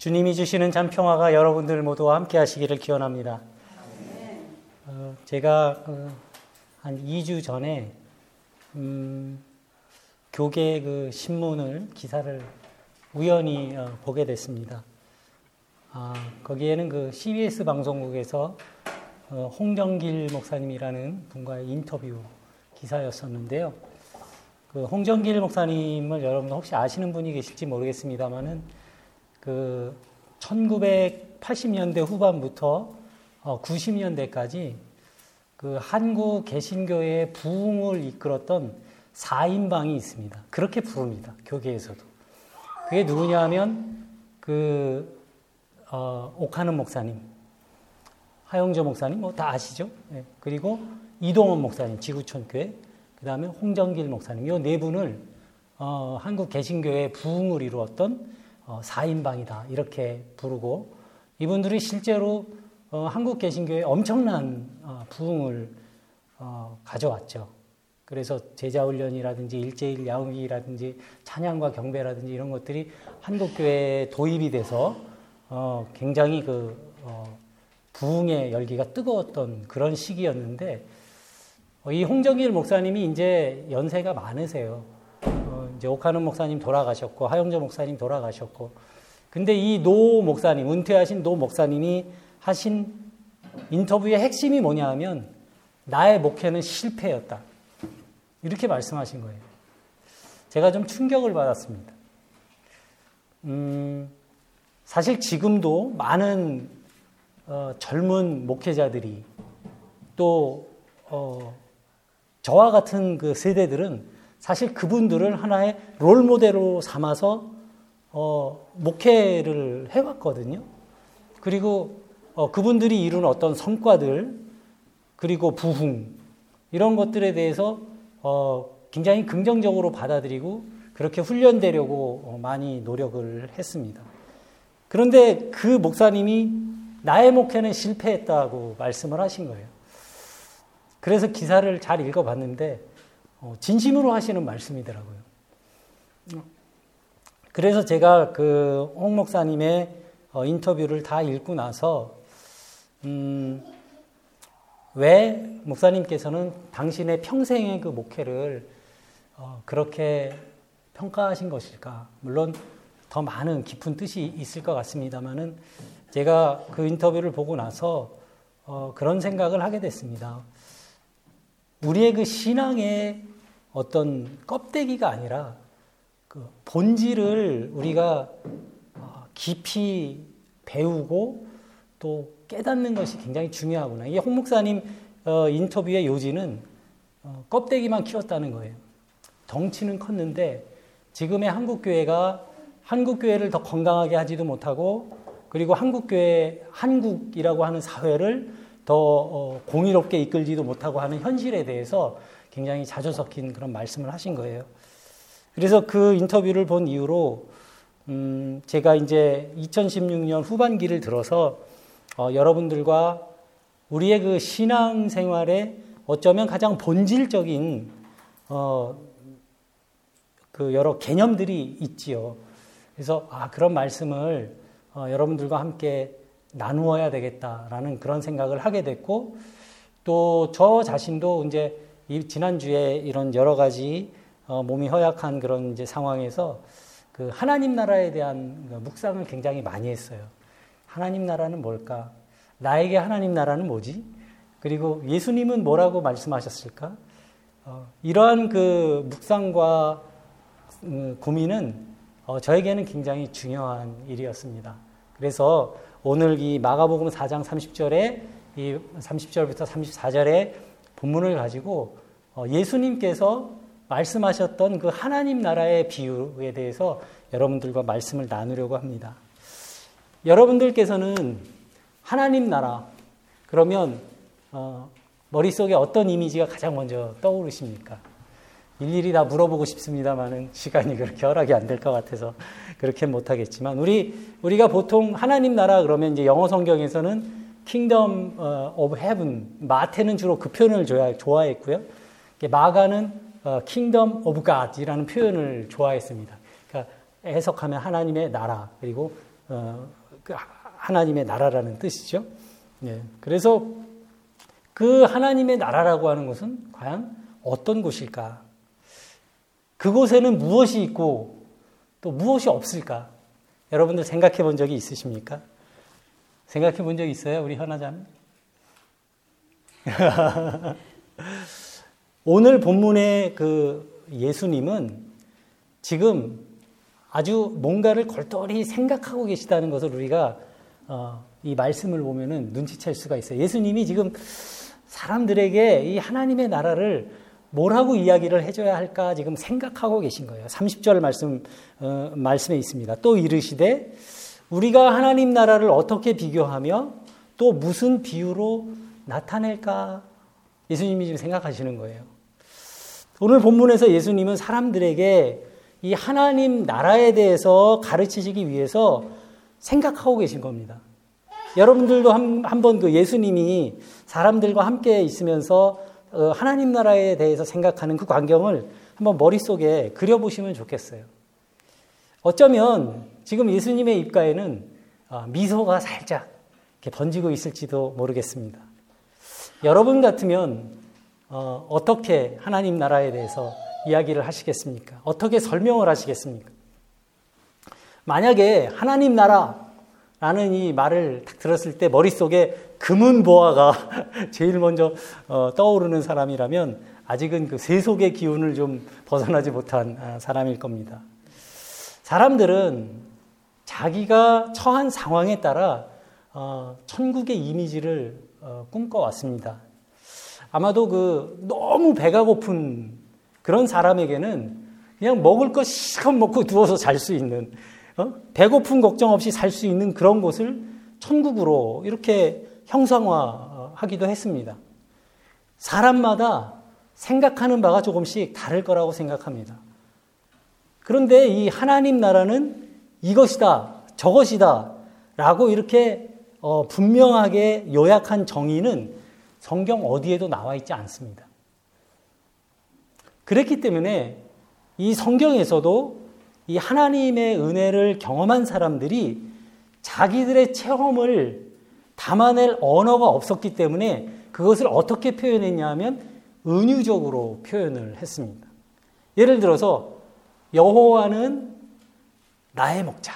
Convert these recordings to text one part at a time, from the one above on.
주님이 주시는 참 평화가 여러분들 모두와 함께 하시기를 기원합니다. 어, 제가 어, 한 2주 전에 음, 교계 그 신문을 기사를 우연히 어, 보게 됐습니다. 아, 거기에는 그 CBS 방송국에서 어, 홍정길 목사님이라는 분과의 인터뷰 기사였었는데요. 그 홍정길 목사님을 여러분 혹시 아시는 분이 계실지 모르겠습니다만은 그 1980년대 후반부터 90년대까지 어, 그 한국 개신교의 부흥을 이끌었던 4인방이 있습니다. 그렇게 부릅니다. 교계에서도. 그게 누구냐 하면 그 어, 옥하는 목사님, 하영조 목사님 뭐 다 아시죠? 네. 그리고 이동원 목사님 지구촌교회, 그 다음에 홍정길 목사님 이 네 분을 어, 한국 개신교의 부흥을 이루었던 어, 4인방이다 이렇게 부르고 이분들이 실제로 어, 한국 개신교에 엄청난 어, 부흥을 어, 가져왔죠. 그래서 제자 훈련이라든지 일제일 야옹이라든지 찬양과 경배라든지 이런 것들이 한국 교회에 도입이 돼서 어, 굉장히 그 어, 부흥의 열기가 뜨거웠던 그런 시기였는데 어, 이 홍정길 목사님이 이제 연세가 많으세요. 어, 이제 옥한흠 목사님 돌아가셨고 하용조 목사님 돌아가셨고 근데 이 노 목사님 은퇴하신 노 목사님이 하신 인터뷰의 핵심이 뭐냐 하면 나의 목회는 실패였다. 이렇게 말씀하신 거예요. 제가 좀 충격을 받았습니다. 음, 사실 지금도 많은 어, 젊은 목회자들이 또 어, 저와 같은 그 세대들은 사실 그분들을 하나의 롤 모델로 삼아서 어, 목회를 해왔거든요. 그리고 어, 그분들이 이룬 어떤 성과들 그리고 부흥 이런 것들에 대해서 어, 굉장히 긍정적으로 받아들이고 그렇게 훈련되려고 어, 많이 노력을 했습니다. 그런데 그 목사님이 나의 목회는 실패했다고 말씀을 하신 거예요. 그래서 기사를 잘 읽어봤는데 어, 진심으로 하시는 말씀이더라고요. 그래서 제가 그 홍 목사님의 어, 인터뷰를 다 읽고 나서 음, 왜 목사님께서는 당신의 평생의 그 목회를 어, 그렇게 평가하신 것일까? 물론 더 많은 깊은 뜻이 있을 것 같습니다만은 제가 그 인터뷰를 보고 나서 어, 그런 생각을 하게 됐습니다. 우리의 그 신앙의 어떤 껍데기가 아니라 그 본질을 우리가 어, 깊이 배우고 또 깨닫는 것이 굉장히 중요하구나. 이게 홍 목사님 어, 인터뷰의 요지는 어, 껍데기만 키웠다는 거예요. 덩치는 컸는데 지금의 한국 교회가 한국 교회를 더 건강하게 하지도 못하고 그리고 한국 교회 한국이라고 하는 사회를 더 어, 공의롭게 이끌지도 못하고 하는 현실에 대해서 굉장히 자주 섞인 그런 말씀을 하신 거예요. 그래서 그 인터뷰를 본 이후로 음, 제가 이제 2016년 후반기를 들어서 어, 여러분들과 우리의 그 신앙 생활에 어쩌면 가장 본질적인 어, 그 여러 개념들이 있지요. 그래서 아 그런 말씀을 어, 여러분들과 함께 나누어야 되겠다라는 그런 생각을 하게 됐고 또 저 자신도 이제 지난주에 이런 여러 가지 어, 몸이 허약한 그런 이제 상황에서 그 하나님 나라에 대한 그 묵상을 굉장히 많이 했어요. 하나님 나라는 뭘까? 나에게 하나님 나라는 뭐지? 그리고 예수님은 뭐라고 말씀하셨을까? 어, 이러한 그 묵상과 음, 고민은 어, 저에게는 굉장히 중요한 일이었습니다. 그래서 오늘 이 마가복음 4장 30절에 이 30절부터 34절의 본문을 가지고 어, 예수님께서 말씀하셨던 그 하나님 나라의 비유에 대해서 여러분들과 말씀을 나누려고 합니다. 여러분들께서는 하나님 나라 그러면 어, 머릿속에 어떤 이미지가 가장 먼저 떠오르십니까? 일일이 다 물어보고 싶습니다만은 시간이 그렇게 허락이 안 될 것 같아서 그렇게 못 하겠지만 우리 우리가 보통 하나님 나라 그러면 이제 영어 성경에서는 Kingdom Heaven 마태는 주로 그 표현을 좋아했고요. 마가는 Kingdom of God이라는 표현을 좋아했습니다. 그러니까 해석하면 하나님의 나라 그리고 어, 그 하나님의 나라라는 뜻이죠. 예. 그래서 그 하나님의 나라라고 하는 것은 과연 어떤 곳일까? 그곳에는 무엇이 있고 또 무엇이 없을까? 여러분들 생각해 본 적이 있으십니까? 생각해 본 적 있어요? 우리 현아자매? 오늘 본문의 그 예수님은 지금 아주 뭔가를 골똘히 생각하고 계시다는 것을 우리가 어, 이 말씀을 보면은 눈치챌 수가 있어요. 예수님이 지금 사람들에게 이 하나님의 나라를 뭐라고 이야기를 해줘야 할까 지금 생각하고 계신 거예요. 30절 말씀, 어, 말씀에 있습니다. 또 이르시되 우리가 하나님 나라를 어떻게 비교하며 또 무슨 비유로 나타낼까? 예수님이 지금 생각하시는 거예요. 오늘 본문에서 예수님은 사람들에게 이 하나님 나라에 대해서 가르치시기 위해서 생각하고 계신 겁니다. 여러분들도 한, 한번 그 예수님이 사람들과 함께 있으면서 어, 하나님 나라에 대해서 생각하는 그 광경을 한번 머릿속에 그려보시면 좋겠어요. 어쩌면 지금 예수님의 입가에는 어, 미소가 살짝 번지고 있을지도 모르겠습니다. 여러분 같으면 어, 어떻게 하나님 나라에 대해서 이야기를 하시겠습니까? 어떻게 설명을 하시겠습니까? 만약에 하나님 나라라는 이 말을 딱 들었을 때 머릿속에 금은 보아가 제일 먼저 어, 떠오르는 사람이라면 아직은 그 세속의 기운을 좀 벗어나지 못한 아, 사람일 겁니다. 사람들은 자기가 처한 상황에 따라 어, 천국의 이미지를 어, 꿈꿔왔습니다. 아마도 그 너무 배가 고픈 그런 사람에게는 그냥 먹을 거 실컷 먹고 누워서 잘 수 있는 어? 배고픈 걱정 없이 살 수 있는 그런 곳을 천국으로 이렇게 형상화하기도 했습니다. 사람마다 생각하는 바가 조금씩 다를 거라고 생각합니다. 그런데 이 하나님 나라는 이것이다, 저것이다, 라고 이렇게 어, 분명하게 요약한 정의는 성경 어디에도 나와 있지 않습니다. 그랬기 때문에 이 성경에서도 이 하나님의 은혜를 경험한 사람들이 자기들의 체험을 담아낼 언어가 없었기 때문에 그것을 어떻게 표현했냐 하면 은유적으로 표현을 했습니다. 예를 들어서 여호와는 나의 목자.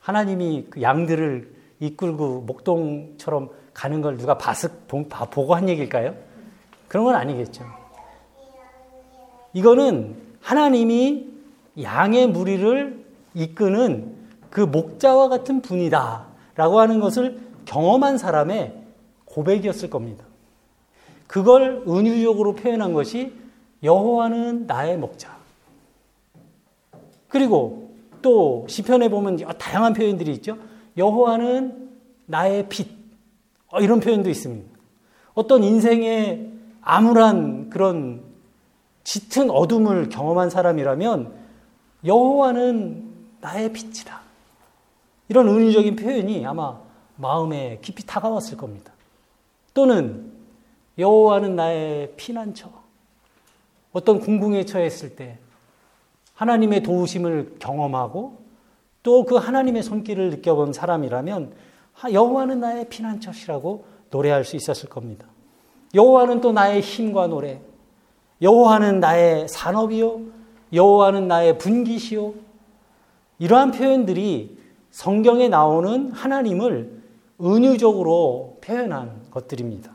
하나님이 그 양들을 이끌고 목동처럼 가는 걸 누가 바슥 보고 한 얘기일까요? 그런 건 아니겠죠. 이거는 하나님이 양의 무리를 이끄는 그 목자와 같은 분이다. 라고 하는 것을 경험한 사람의 고백이었을 겁니다. 그걸 은유적으로 표현한 것이 여호와는 나의 목자. 그리고 또 시편에 보면 다양한 표현들이 있죠. 여호와는 나의 빛. 어, 이런 표현도 있습니다. 어떤 인생의 암울한 그런 짙은 어둠을 경험한 사람이라면 여호와는 나의 빛이다. 이런 은유적인 표현이 아마 마음에 깊이 다가왔을 겁니다. 또는 여호와는 나의 피난처. 어떤 궁궁에 처했을 때 하나님의 도우심을 경험하고 또 그 하나님의 손길을 느껴본 사람이라면 여호와는 나의 피난처시라고 노래할 수 있었을 겁니다. 여호와는 또 나의 힘과 노래, 여호와는 나의 산업이요, 여호와는 나의 분기시요. 이러한 표현들이 성경에 나오는 하나님을 은유적으로 표현한 것들입니다.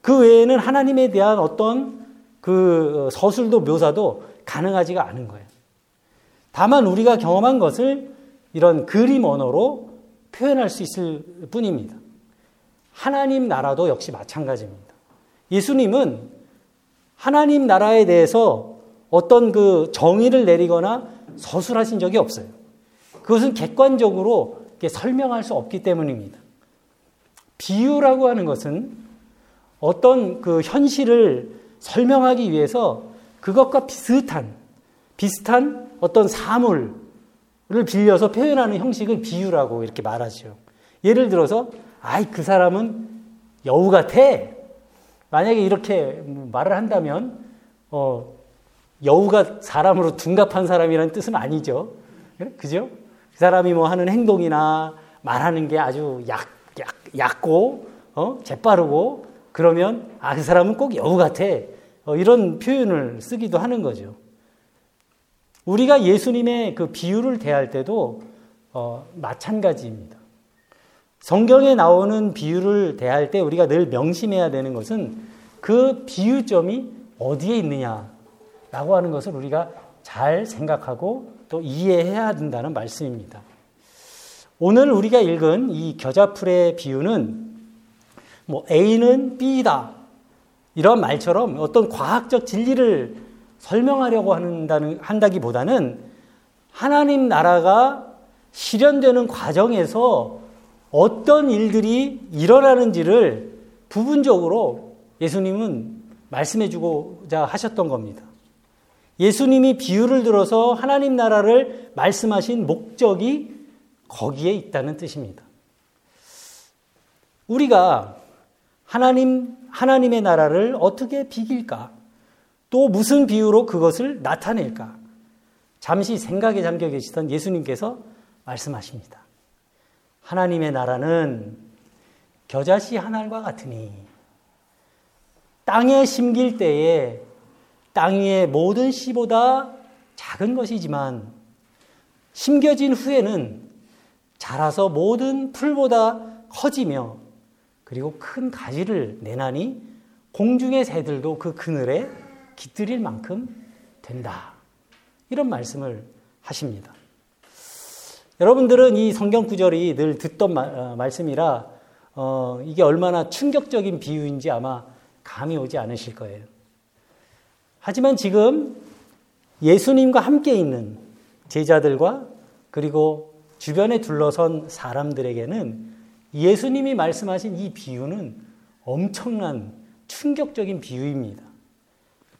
그 외에는 하나님에 대한 어떤 그 서술도 묘사도 가능하지가 않은 거예요. 다만 우리가 경험한 것을 이런 그림 언어로 표현할 수 있을 뿐입니다. 하나님 나라도 역시 마찬가지입니다. 예수님은 하나님 나라에 대해서 어떤 그 정의를 내리거나 서술하신 적이 없어요. 그것은 객관적으로 설명할 수 없기 때문입니다. 비유라고 하는 것은 어떤 그 현실을 설명하기 위해서 그것과 비슷한, 비슷한 어떤 사물 을 빌려서 표현하는 형식을 비유라고 이렇게 말하죠. 예를 들어서, 아이, 그 사람은 여우 같아. 만약에 이렇게 말을 한다면, 어, 여우가 사람으로 둔갑한 사람이라는 뜻은 아니죠. 그죠? 그 사람이 뭐 하는 행동이나 말하는 게 아주 약, 약, 얕고, 어? 재빠르고, 그러면, 아, 그 사람은 꼭 여우 같아. 어, 이런 표현을 쓰기도 하는 거죠. 우리가 예수님의 그 비유를 대할 때도 어, 마찬가지입니다. 성경에 나오는 비유를 대할 때 우리가 늘 명심해야 되는 것은 그 비유점이 어디에 있느냐라고 하는 것을 우리가 잘 생각하고 또 이해해야 된다는 말씀입니다. 오늘 우리가 읽은 이 겨자풀의 비유는 뭐 A는 B다 이런 말처럼 어떤 과학적 진리를 설명하려고 한다는 한다기보다는 하나님 나라가 실현되는 과정에서 어떤 일들이 일어나는지를 부분적으로 예수님은 말씀해 주고자 하셨던 겁니다. 예수님이 비유를 들어서 하나님 나라를 말씀하신 목적이 거기에 있다는 뜻입니다. 우리가 하나님, 하나님의 나라를 어떻게 비길까? 또 무슨 비유로 그것을 나타낼까? 잠시 생각에 잠겨 계시던 예수님께서 말씀하십니다. 하나님의 나라는 겨자씨 한 알과 같으니 땅에 심길 때에 땅 위의 모든 씨보다 작은 것이지만 심겨진 후에는 자라서 모든 풀보다 커지며 그리고 큰 가지를 내나니 공중의 새들도 그 그늘에 깃들일 만큼 된다. 이런 말씀을 하십니다. 여러분들은 이 성경 구절이 늘 듣던 마, 어, 말씀이라 어, 이게 얼마나 충격적인 비유인지 아마 감이 오지 않으실 거예요. 하지만 지금 예수님과 함께 있는 제자들과 그리고 주변에 둘러선 사람들에게는 예수님이 말씀하신 이 비유는 엄청난 충격적인 비유입니다.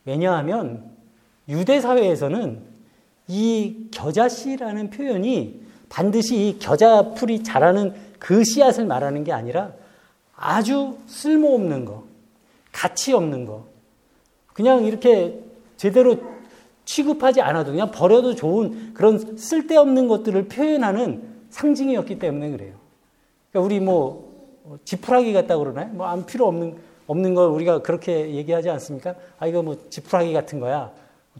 왜냐하면 유대 사회에서는 이 겨자씨라는 표현이 반드시 이 겨자 풀이 자라는 그 씨앗을 말하는 게 아니라 아주 쓸모없는 거, 가치 없는 거, 그냥 이렇게 제대로 취급하지 않아도 그냥 버려도 좋은 그런 쓸데없는 것들을 표현하는 상징이었기 때문에 그래요. 그러니까 우리 뭐 지푸라기 같다 그러나요? 뭐 아무 필요 없는 없는 걸 우리가 그렇게 얘기하지 않습니까? 아 이거 뭐 지푸라기 같은 거야.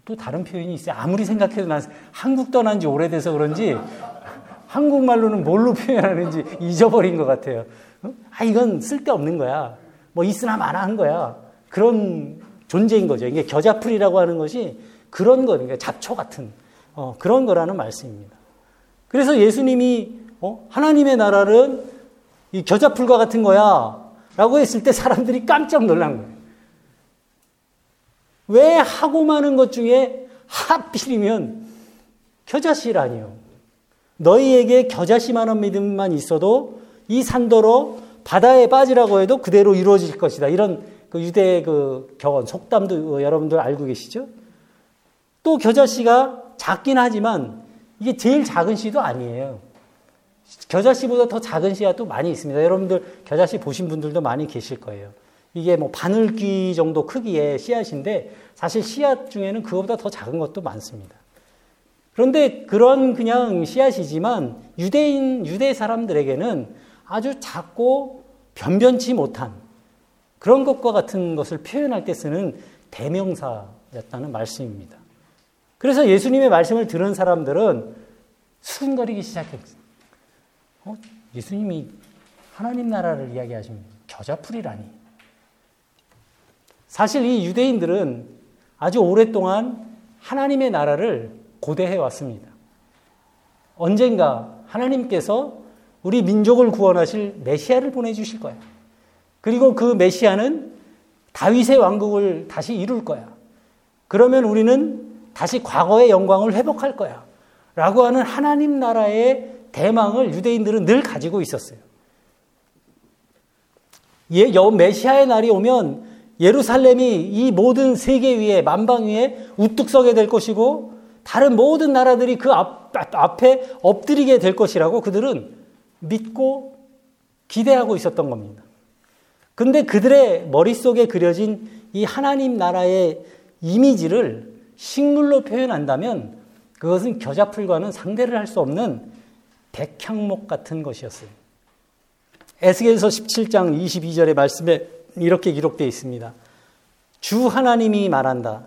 또 다른 표현이 있어요. 아무리 생각해도 난 한국 떠난 지 오래돼서 그런지 한국말로는 뭘로 표현하는지 잊어버린 것 같아요. 아, 이건 쓸데없는 거야. 뭐 있으나 마나 한 거야. 그런 존재인 거죠. 이게 겨자풀이라고 하는 것이 그런 거, 그러니까 잡초 같은 어, 그런 거라는 말씀입니다. 그래서 예수님이 어, 하나님의 나라는 이 겨자풀과 같은 거야. 라고 했을 때 사람들이 깜짝 놀란 거예요. 왜 하고 많은 것 중에 하필이면 겨자씨라니요. 너희에게 겨자씨만한 믿음만 있어도 이 산도로 바다에 빠지라고 해도 그대로 이루어질 것이다. 이런 그 유대 그 경언, 속담도 여러분들 알고 계시죠? 또 겨자씨가 작긴 하지만 이게 제일 작은 씨도 아니에요. 겨자씨보다 더 작은 씨앗도 많이 있습니다. 여러분들 겨자씨 보신 분들도 많이 계실 거예요. 이게 뭐 바늘귀 정도 크기의 씨앗인데 사실 씨앗 중에는 그거보다 더 작은 것도 많습니다. 그런데 그런 그냥 씨앗이지만 유대인, 유대 사람들에게는 아주 작고 변변치 못한 그런 것과 같은 것을 표현할 때 쓰는 대명사였다는 말씀입니다. 그래서 예수님의 말씀을 들은 사람들은 수근거리기 시작했어요. 어? 예수님이 하나님 나라를 이야기하시면 겨자풀이라니. 사실 이 유대인들은 아주 오랫동안 하나님의 나라를 고대해 왔습니다. 언젠가 하나님께서 우리 민족을 구원하실 메시아를 보내주실 거야. 그리고 그 메시아는 다윗의 왕국을 다시 이룰 거야. 그러면 우리는 다시 과거의 영광을 회복할 거야. 라고 하는 하나님 나라의 대망을 유대인들은 늘 가지고 있었어요. 예, 여 메시아의 날이 오면 예루살렘이 이 모든 세계 위에 만방 위에 우뚝 서게 될 것이고 다른 모든 나라들이 그 앞, 앞에 엎드리게 될 것이라고 그들은 믿고 기대하고 있었던 겁니다. 근데 그들의 머릿속에 그려진 이 하나님 나라의 이미지를 식물로 표현한다면 그것은 겨자풀과는 상대를 할 수 없는 백향목 같은 것이었어요. 에스겔서 17장 22절의 말씀에 이렇게 기록되어 있습니다. 주 하나님이 말한다.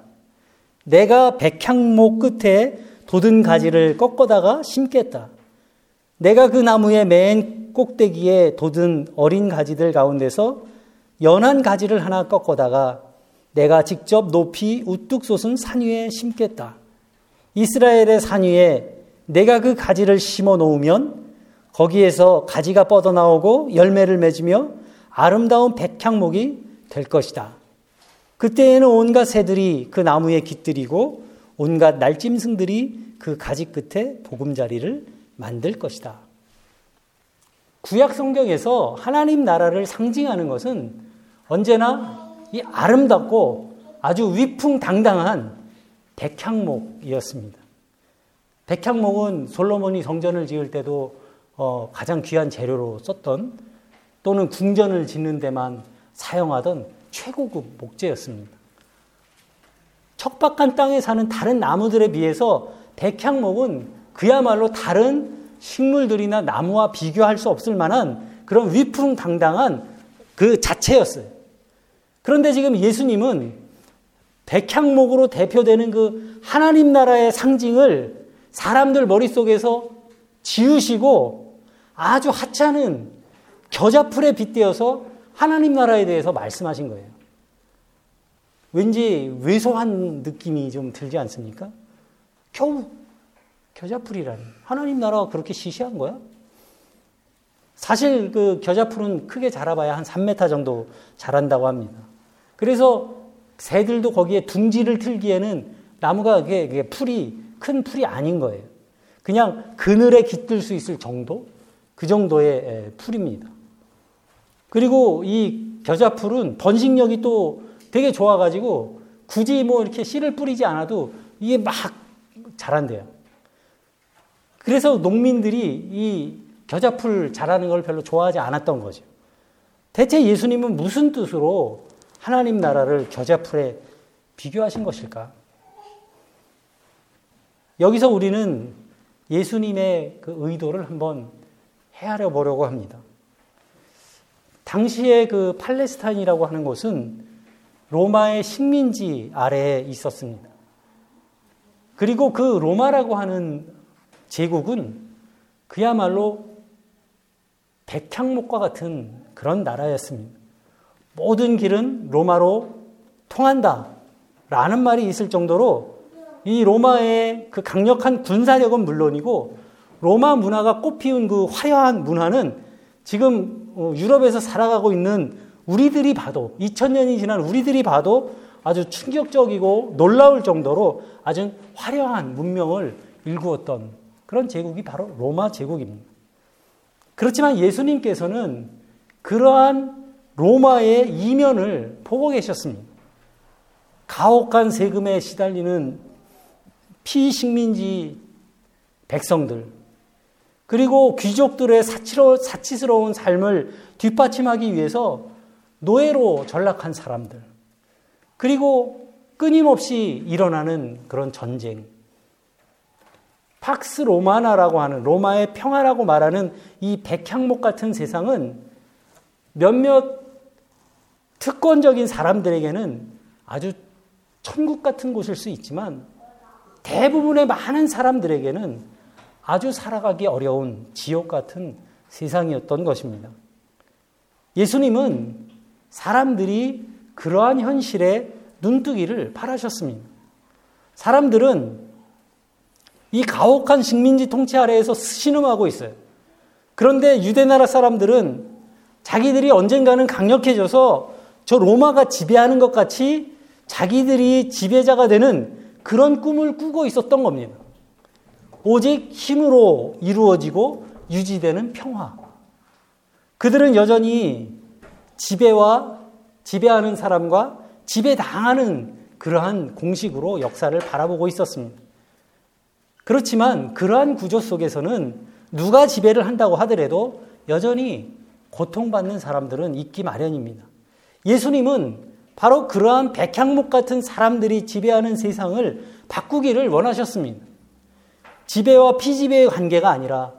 내가 백향목 끝에 돋은 가지를 꺾어다가 심겠다. 내가 그 나무의 맨 꼭대기에 돋은 어린 가지들 가운데서 연한 가지를 하나 꺾어다가 내가 직접 높이 우뚝 솟은 산 위에 심겠다. 이스라엘의 산 위에 내가 그 가지를 심어 놓으면 거기에서 가지가 뻗어나오고 열매를 맺으며 아름다운 백향목이 될 것이다. 그때에는 온갖 새들이 그 나무에 깃들이고 온갖 날짐승들이 그 가지 끝에 보금자리를 만들 것이다. 구약 성경에서 하나님 나라를 상징하는 것은 언제나 이 아름답고 아주 위풍당당한 백향목이었습니다. 백향목은 솔로몬이 성전을 지을 때도 어, 가장 귀한 재료로 썼던 또는 궁전을 짓는 데만 사용하던 최고급 목재였습니다. 척박한 땅에 사는 다른 나무들에 비해서 백향목은 그야말로 다른 식물들이나 나무와 비교할 수 없을 만한 그런 위풍당당한 그 자체였어요. 그런데 지금 예수님은 백향목으로 대표되는 그 하나님 나라의 상징을 사람들 머릿속에서 지우시고 아주 하찮은 겨자풀에 빗대어서 하나님 나라에 대해서 말씀하신 거예요. 왠지 왜소한 느낌이 좀 들지 않습니까? 겨우 겨자풀이라니. 하나님 나라가 그렇게 시시한 거야? 사실 그 겨자풀은 크게 자라봐야 한 3m 정도 자란다고 합니다. 그래서 새들도 거기에 둥지를 틀기에는 나무가 그게 풀이 큰 풀이 아닌 거예요. 그냥 그늘에 깃들 수 있을 정도 그 정도의 풀입니다. 그리고 이 겨자풀은 번식력이 또 되게 좋아가지고 굳이 뭐 이렇게 씨를 뿌리지 않아도 이게 막 자란대요. 그래서 농민들이 이 겨자풀 자라는 걸 별로 좋아하지 않았던 거죠. 대체 예수님은 무슨 뜻으로 하나님 나라를 겨자풀에 비교하신 것일까? 여기서 우리는 예수님의 그 의도를 한번 헤아려 보려고 합니다. 당시에 그 팔레스타인이라고 하는 곳은 로마의 식민지 아래에 있었습니다. 그리고 그 로마라고 하는 제국은 그야말로 백향목과 같은 그런 나라였습니다. 모든 길은 로마로 통한다. 라는 말이 있을 정도로 이 로마의 그 강력한 군사력은 물론이고 로마 문화가 꽃피운 그 화려한 문화는 지금 어, 유럽에서 살아가고 있는 우리들이 봐도 2000년이 지난 우리들이 봐도 아주 충격적이고 놀라울 정도로 아주 화려한 문명을 일구었던 그런 제국이 바로 로마 제국입니다. 그렇지만 예수님께서는 그러한 로마의 이면을 보고 계셨습니다. 가혹한 세금에 시달리는 피식민지 백성들, 그리고 귀족들의 사치로, 사치스러운 삶을 뒷받침하기 위해서 노예로 전락한 사람들, 그리고 끊임없이 일어나는 그런 전쟁, 팍스 로마나라고 하는 로마의 평화라고 말하는 이 백향목 같은 세상은 몇몇 특권적인 사람들에게는 아주 천국 같은 곳일 수 있지만 대부분의 많은 사람들에게는 아주 살아가기 어려운 지옥 같은 세상이었던 것입니다. 예수님은 사람들이 그러한 현실에 눈뜨기를 바라셨습니다. 사람들은 이 가혹한 식민지 통치 아래에서 신음하고 있어요. 그런데 유대나라 사람들은 자기들이 언젠가는 강력해져서 저 로마가 지배하는 것 같이 자기들이 지배자가 되는 그런 꿈을 꾸고 있었던 겁니다. 오직 힘으로 이루어지고 유지되는 평화. 그들은 여전히 지배와 지배하는 사람과 지배당하는 그러한 공식으로 역사를 바라보고 있었습니다. 그렇지만 그러한 구조 속에서는 누가 지배를 한다고 하더라도 여전히 고통받는 사람들은 있기 마련입니다. 예수님은 바로 그러한 백향목 같은 사람들이 지배하는 세상을 바꾸기를 원하셨습니다. 지배와 피지배의 관계가 아니라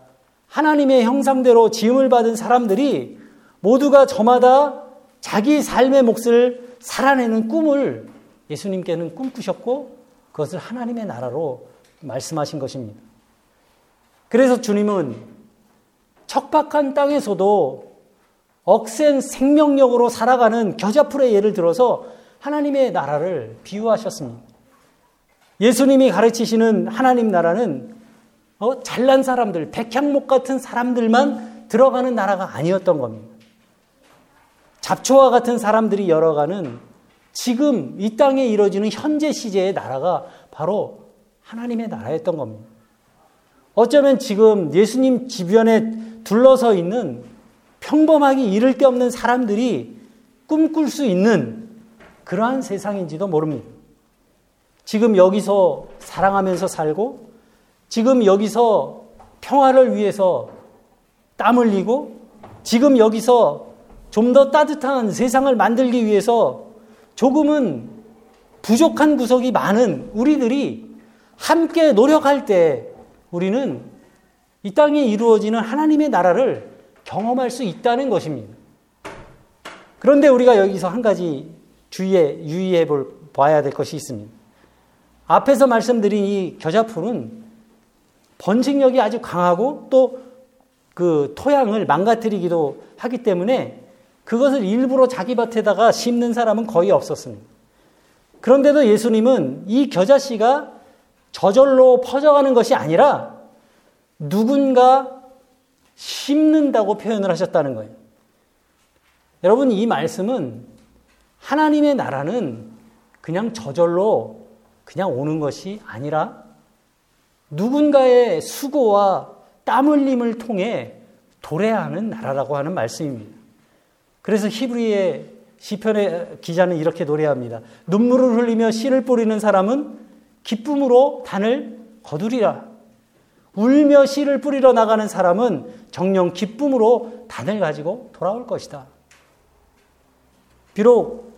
하나님의 형상대로 지음을 받은 사람들이 모두가 저마다 자기 삶의 몫을 살아내는 꿈을 예수님께는 꿈꾸셨고 그것을 하나님의 나라로 말씀하신 것입니다. 그래서 주님은 척박한 땅에서도 억센 생명력으로 살아가는 겨자풀의 예를 들어서 하나님의 나라를 비유하셨습니다. 예수님이 가르치시는 하나님 나라는 어, 잘난 사람들, 백향목 같은 사람들만 들어가는 나라가 아니었던 겁니다. 잡초와 같은 사람들이 열어가는 지금 이 땅에 이루어지는 현재 시제의 나라가 바로 하나님의 나라였던 겁니다. 어쩌면 지금 예수님 주변에 둘러서 있는 평범하게 이를 데 없는 사람들이 꿈꿀 수 있는 그러한 세상인지도 모릅니다. 지금 여기서 사랑하면서 살고, 지금 여기서 평화를 위해서 땀 흘리고, 지금 여기서 좀 더 따뜻한 세상을 만들기 위해서 조금은 부족한 구석이 많은 우리들이 함께 노력할 때 우리는 이 땅에 이루어지는 하나님의 나라를 경험할 수 있다는 것입니다. 그런데 우리가 여기서 한 가지 주의해, 유의해 볼, 봐야 될 것이 있습니다. 앞에서 말씀드린 이 겨자풀은 번식력이 아주 강하고 또 그 토양을 망가뜨리기도 하기 때문에 그것을 일부러 자기 밭에다가 심는 사람은 거의 없었습니다. 그런데도 예수님은 이 겨자씨가 저절로 퍼져가는 것이 아니라 누군가 심는다고 표현을 하셨다는 거예요. 여러분, 이 말씀은 하나님의 나라는 그냥 저절로 그냥 오는 것이 아니라 누군가의 수고와 땀 흘림을 통해 도래하는 나라라고 하는 말씀입니다. 그래서 히브리의 시편의 기자는 이렇게 노래합니다. 눈물을 흘리며 씨를 뿌리는 사람은 기쁨으로 단을 거두리라. 울며 씨를 뿌리러 나가는 사람은 정령 기쁨으로 단을 가지고 돌아올 것이다. 비록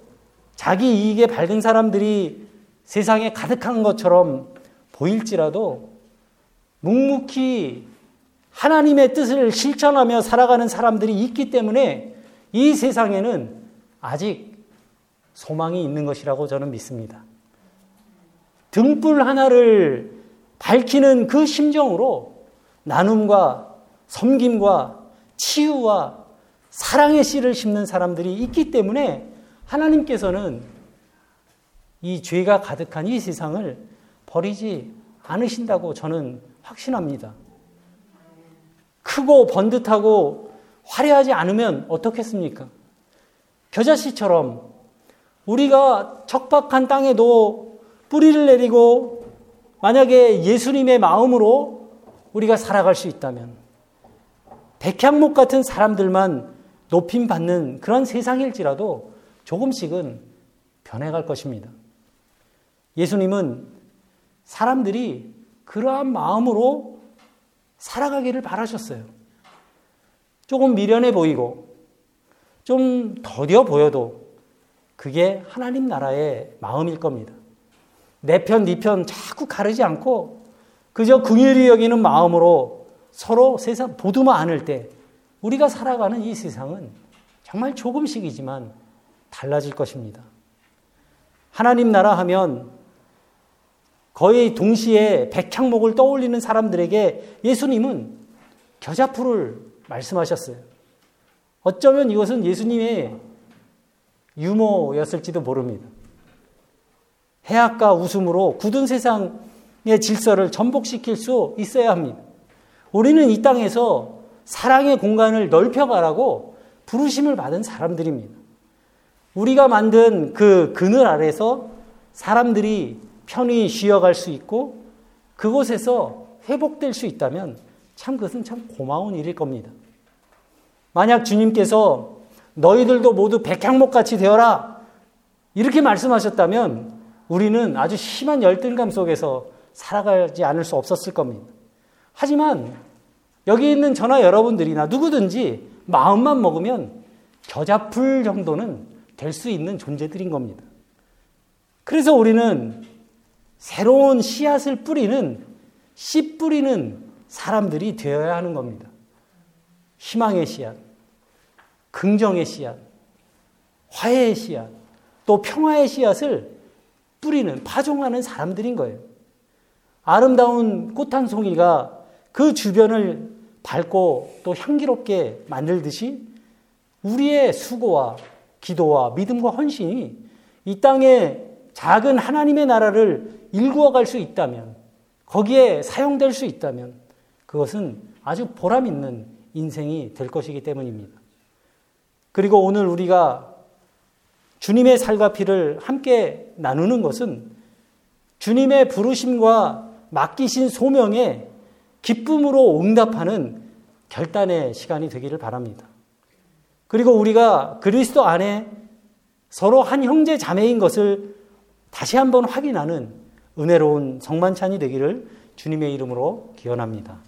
자기 이익에 밝은 사람들이 세상에 가득한 것처럼 보일지라도 묵묵히 하나님의 뜻을 실천하며 살아가는 사람들이 있기 때문에 이 세상에는 아직 소망이 있는 것이라고 저는 믿습니다. 등불 하나를 밝히는 그 심정으로 나눔과 섬김과 치유와 사랑의 씨를 심는 사람들이 있기 때문에 하나님께서는 이 죄가 가득한 이 세상을 버리지 않으신다고 저는 확신합니다. 크고 번듯하고 화려하지 않으면 어떻겠습니까? 겨자씨처럼 우리가 척박한 땅에도 뿌리를 내리고 만약에 예수님의 마음으로 우리가 살아갈 수 있다면 백향목 같은 사람들만 높임 받는 그런 세상일지라도 조금씩은 변해갈 것입니다. 예수님은 사람들이 그러한 마음으로 살아가기를 바라셨어요. 조금 미련해 보이고 좀 더뎌 보여도 그게 하나님 나라의 마음일 겁니다. 내 편, 네 편 자꾸 가르지 않고 그저 긍휼히 여기는 마음으로 서로 세상 보두마 않을 때 우리가 살아가는 이 세상은 정말 조금씩이지만 달라질 것입니다. 하나님 나라 하면 거의 동시에 백향목을 떠올리는 사람들에게 예수님은 겨자풀을 말씀하셨어요. 어쩌면 이것은 예수님의 유머였을지도 모릅니다. 해악과 웃음으로 굳은 세상의 질서를 전복시킬 수 있어야 합니다. 우리는 이 땅에서 사랑의 공간을 넓혀가라고 부르심을 받은 사람들입니다. 우리가 만든 그 그늘 아래서 사람들이 편히 쉬어갈 수 있고 그곳에서 회복될 수 있다면 참 그것은 참 고마운 일일 겁니다. 만약 주님께서 너희들도 모두 백향목 같이 되어라 이렇게 말씀하셨다면 우리는 아주 심한 열등감 속에서 살아가지 않을 수 없었을 겁니다. 하지만 여기 있는 저나 여러분들이나 누구든지 마음만 먹으면 겨자풀 정도는 될 수 있는 존재들인 겁니다. 그래서 우리는 새로운 씨앗을 뿌리는 씨 뿌리는 사람들이 되어야 하는 겁니다. 희망의 씨앗, 긍정의 씨앗, 화해의 씨앗, 또 평화의 씨앗을 뿌리는, 파종하는 사람들인 거예요. 아름다운 꽃 한 송이가 그 주변을 밝고 또 향기롭게 만들듯이 우리의 수고와 기도와 믿음과 헌신이 이 땅에 작은 하나님의 나라를 일구어 갈 수 있다면, 거기에 사용될 수 있다면, 그것은 아주 보람 있는 인생이 될 것이기 때문입니다. 그리고 오늘 우리가 주님의 살과 피를 함께 나누는 것은 주님의 부르심과 맡기신 소명에 기쁨으로 응답하는 결단의 시간이 되기를 바랍니다. 그리고 우리가 그리스도 안에 서로 한 형제 자매인 것을 다시 한번 확인하는 은혜로운 성만찬이 되기를 주님의 이름으로 기원합니다.